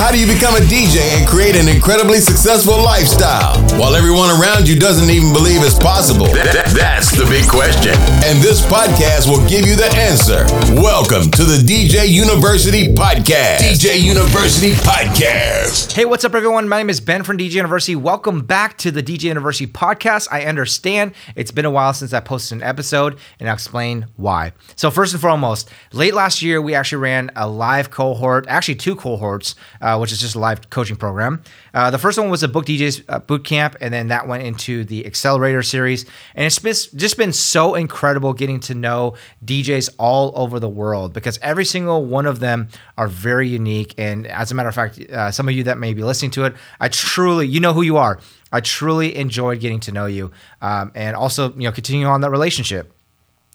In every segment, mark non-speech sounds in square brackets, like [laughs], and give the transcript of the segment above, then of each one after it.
How do you become a DJ and create an incredibly successful lifestyle while everyone around you doesn't even believe it's possible? Th- that's the big question. And this podcast will give you the answer. Welcome to the DJ University Podcast. DJ University Podcast. Hey, what's up, everyone? My name is Ben from DJ University. Welcome back to the DJ University Podcast. I understand it's been a while since I posted an episode, and I'll explain why. So, first and foremost, late last year, we actually ran a live cohort, actually, two cohorts. Uh, uh, which is just a live coaching program. Uh, the first one was a book DJs uh, boot camp, and then that went into the accelerator series. And it's just been so incredible getting to know DJs all over the world because every single one of them are very unique. And as a matter of fact, uh, some of you that may be listening to it, I truly, you know who you are. I truly enjoyed getting to know you, um, and also you know continue on that relationship.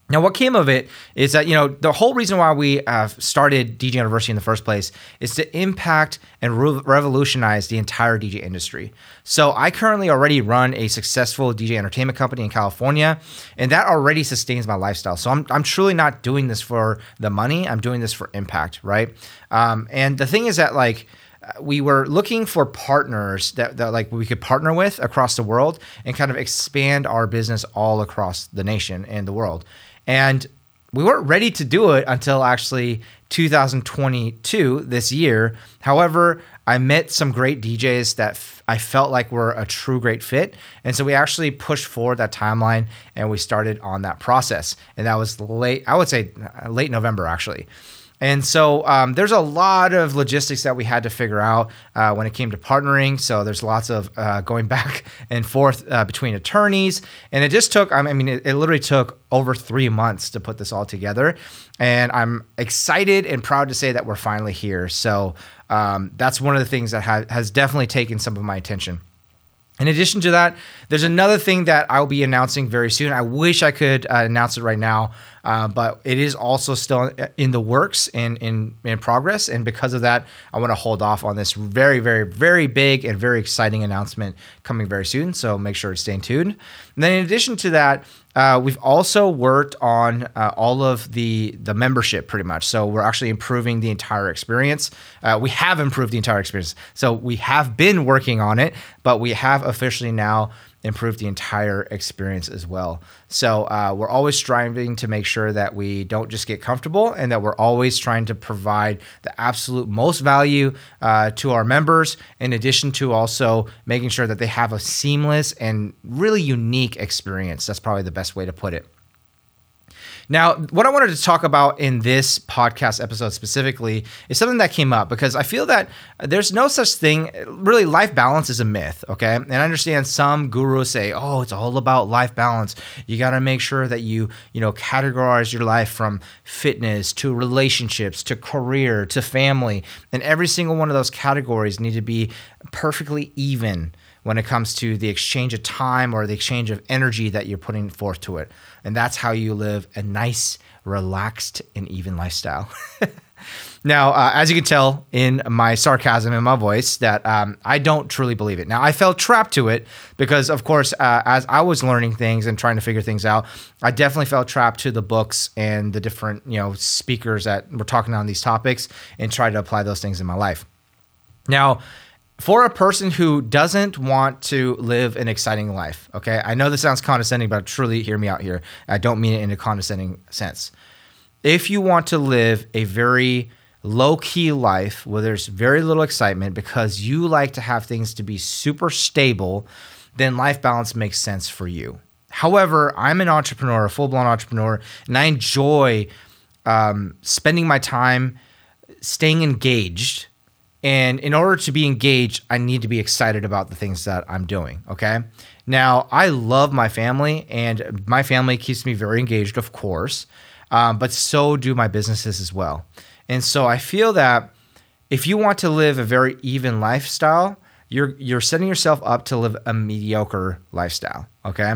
Now, what came of it is that, you know, the whole reason why we uh, started DJ University in the first place is to impact and re- revolutionize the entire DJ industry. So, I currently already run a successful DJ entertainment company in California, and that already sustains my lifestyle. So, I'm, I'm truly not doing this for the money, I'm doing this for impact, right? Um, and the thing is that, like, we were looking for partners that, that like we could partner with across the world and kind of expand our business all across the nation and the world. And we weren't ready to do it until actually 2022 this year. However, I met some great DJs that f- I felt like were a true great fit. And so we actually pushed forward that timeline and we started on that process. And that was late, I would say uh, late November actually. And so um, there's a lot of logistics that we had to figure out uh, when it came to partnering. So there's lots of uh, going [laughs] back and forth uh, between attorneys. And it just took, I mean, it, it, literally took over three months to put this all together. And I'm excited and proud to say that we're finally here. So um, that's one of the things that ha- has definitely taken some of my attention. In addition to that, there's another thing that I'll be announcing very soon. I wish I could uh, announce it right now, uh, but it is also still in the works and in, in progress. And because of that, I want to hold off on this very, very, very big and very exciting announcement coming very soon. So make sure to stay tuned. And then, in addition to that, uh, we've also worked on uh, all of the the membership pretty much. So we're actually improving the entire experience. Uh, we have improved the entire experience. So we have been working on it, but we have officially now improve the entire experience as well. So uh, we're always striving to make sure that we don't just get comfortable and that we're always trying to provide the absolute most value uh, to our members, in addition to also making sure that they have a seamless and really unique experience. That's probably the best way to put it. Now, what I wanted to talk about in this podcast episode specifically is something that came up because I feel that there's no such thing, really, life balance is a myth, okay? And I understand some gurus say, oh, it's all about life balance. You got to make sure that you, you know, categorize your life from fitness to relationships to career to family. And every single one of those categories need to be perfectly even when it comes to the exchange of time or the exchange of energy that you're putting forth to it. And that's how you live a nice, relaxed, and even lifestyle. [laughs] now, uh, as you can tell in my sarcasm in my voice, that um, I don't truly believe it. Now, I felt trapped to it because, of course, uh, as I was learning things and trying to figure things out, I definitely felt trapped to the books and the different, you know, speakers that were talking on these topics and tried to apply those things in my life. Now, for a person who doesn't want to live an exciting life, okay? I know this sounds condescending, but truly hear me out here. I don't mean it in a condescending sense. If you want to live a very low key life where there's very little excitement because you like to have things to be super stable, then life balance makes sense for you. However, I'm an entrepreneur, a full blown entrepreneur, and I enjoy um, spending my time staying engaged and in order to be engaged, I need to be excited about the things that I'm doing. Okay. Now, I love my family, and my family keeps me very engaged, of course, um, but so do my businesses as well. And so I feel that if you want to live a very even lifestyle, you're you're setting yourself up to live a mediocre lifestyle. Okay.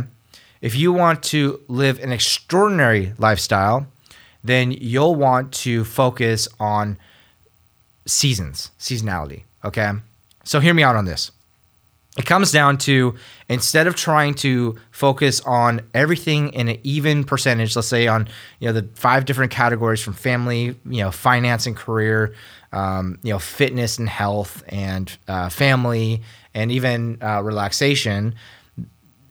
If you want to live an extraordinary lifestyle, then you'll want to focus on seasons, seasonality. Okay. So hear me out on this. it comes down to instead of trying to focus on everything in an even percentage let's say on you know the five different categories from family you know finance and career um, you know fitness and health and uh, family and even uh, relaxation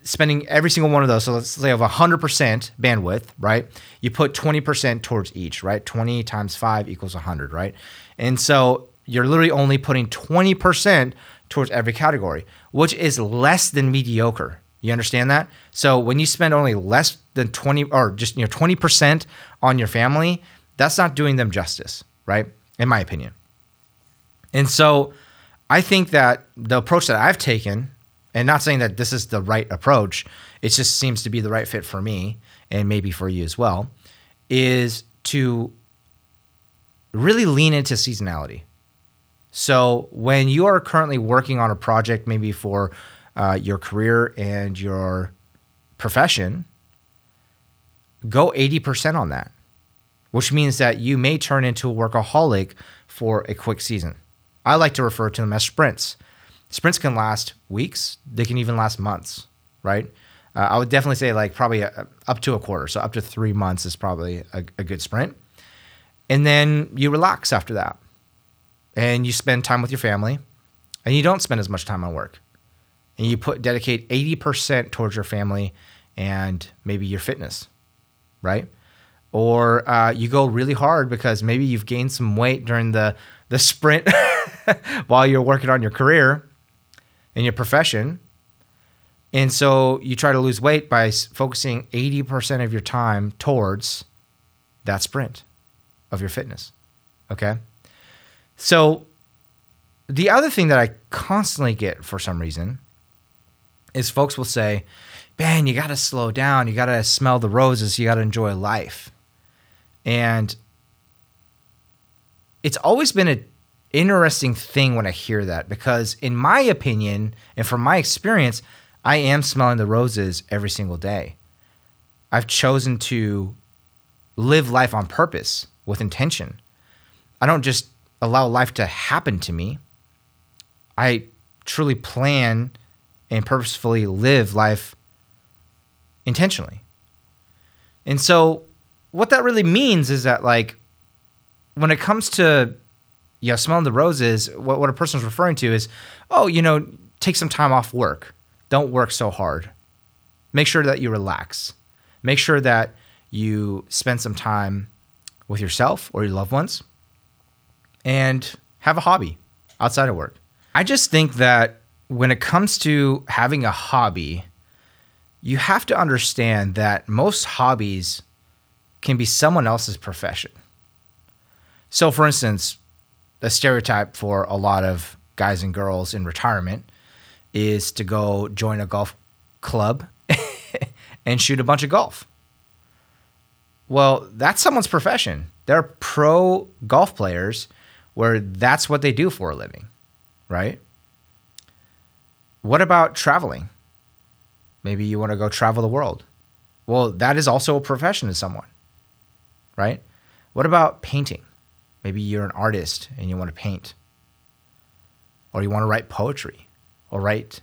spending every single one of those so let's say of 100% bandwidth right you put 20% towards each right 20 times 5 equals 100 right and so you're literally only putting 20% towards every category, which is less than mediocre. You understand that? So when you spend only less than 20 or just you know 20% on your family, that's not doing them justice, right? In my opinion. And so I think that the approach that I've taken, and not saying that this is the right approach, it just seems to be the right fit for me and maybe for you as well, is to really lean into seasonality. So when you are currently working on a project, maybe for uh, your career and your profession, go 80% on that, which means that you may turn into a workaholic for a quick season. I like to refer to them as sprints. Sprints can last weeks, they can even last months, right? Uh, I would definitely say like probably a, up to a quarter. So up to three months is probably a, a good sprint. And then you relax after that and you spend time with your family and you don't spend as much time on work and you put dedicate 80% towards your family and maybe your fitness right or uh, you go really hard because maybe you've gained some weight during the the [laughs] sprint [laughs] while you're working on your career and your profession and so you try to lose weight by focusing 80% of your time towards that sprint of your fitness okay so the other thing that I constantly get for some reason is folks will say, "Man, you got to slow down. You got to smell the roses. You got to enjoy life." And it's always been an interesting thing when I hear that because in my opinion and from my experience, I am smelling the roses every single day. I've chosen to live life on purpose with intention. I don't just allow life to happen to me. I truly plan and purposefully live life intentionally. And so what that really means is that like when it comes to you know smelling the roses, what, what a person's referring to is, oh, you know, take some time off work. Don't work so hard. Make sure that you relax. Make sure that you spend some time with yourself or your loved ones and have a hobby outside of work. I just think that when it comes to having a hobby, you have to understand that most hobbies can be someone else's profession. So, for instance, a stereotype for a lot of guys and girls in retirement is to go join a golf club [laughs] and shoot a bunch of golf. Well, that's someone's profession. They're pro golf players where that's what they do for a living, right? What about traveling? Maybe you want to go travel the world. Well, that is also a profession to someone, right? What about painting? Maybe you're an artist and you want to paint, or you want to write poetry or write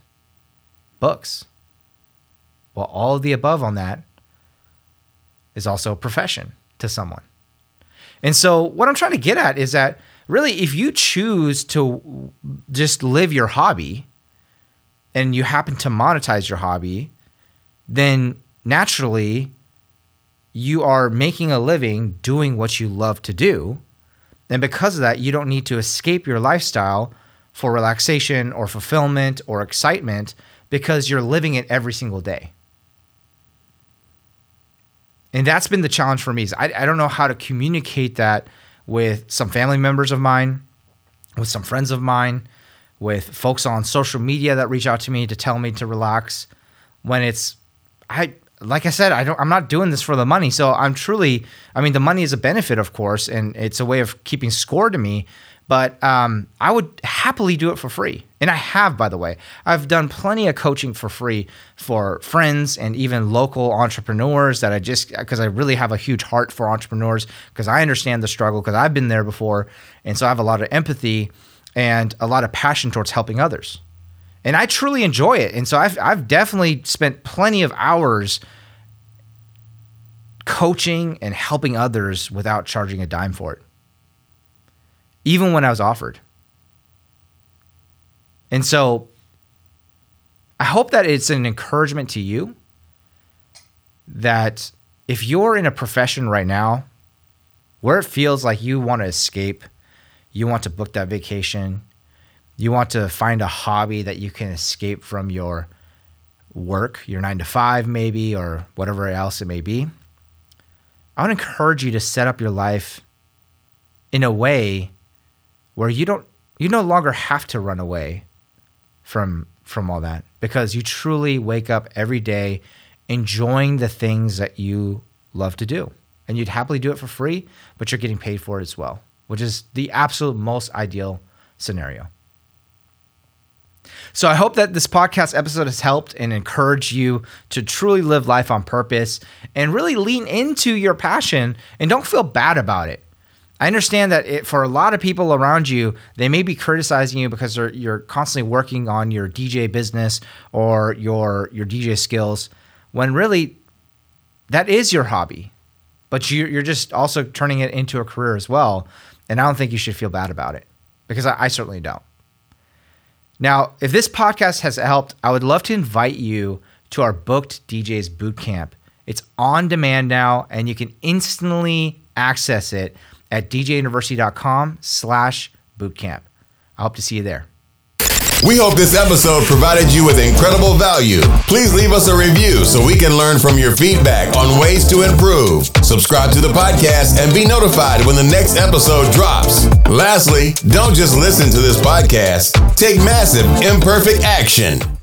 books. Well, all of the above on that is also a profession to someone. And so, what I'm trying to get at is that really, if you choose to just live your hobby and you happen to monetize your hobby, then naturally you are making a living doing what you love to do. And because of that, you don't need to escape your lifestyle for relaxation or fulfillment or excitement because you're living it every single day. And that's been the challenge for me. Is I, I don't know how to communicate that with some family members of mine, with some friends of mine, with folks on social media that reach out to me to tell me to relax when it's I like I said, I don't I'm not doing this for the money. So I'm truly I mean the money is a benefit of course and it's a way of keeping score to me, but um, I would happily do it for free. And I have, by the way. I've done plenty of coaching for free for friends and even local entrepreneurs that I just, because I really have a huge heart for entrepreneurs, because I understand the struggle, because I've been there before. And so I have a lot of empathy and a lot of passion towards helping others. And I truly enjoy it. And so I've I've definitely spent plenty of hours coaching and helping others without charging a dime for it. Even when I was offered. And so I hope that it's an encouragement to you that if you're in a profession right now where it feels like you want to escape, you want to book that vacation, you want to find a hobby that you can escape from your work, your nine to five, maybe, or whatever else it may be, I would encourage you to set up your life in a way where you don't you no longer have to run away from from all that because you truly wake up every day enjoying the things that you love to do. And you'd happily do it for free, but you're getting paid for it as well, which is the absolute most ideal scenario. So I hope that this podcast episode has helped and encouraged you to truly live life on purpose and really lean into your passion and don't feel bad about it. I understand that it, for a lot of people around you, they may be criticizing you because you're constantly working on your DJ business or your your DJ skills, when really that is your hobby, but you, you're just also turning it into a career as well. And I don't think you should feel bad about it because I, I certainly don't. Now, if this podcast has helped, I would love to invite you to our booked DJs bootcamp. It's on demand now, and you can instantly access it at djuniversity.com slash bootcamp. I hope to see you there. We hope this episode provided you with incredible value. Please leave us a review so we can learn from your feedback on ways to improve. Subscribe to the podcast and be notified when the next episode drops. Lastly, don't just listen to this podcast, take massive, imperfect action.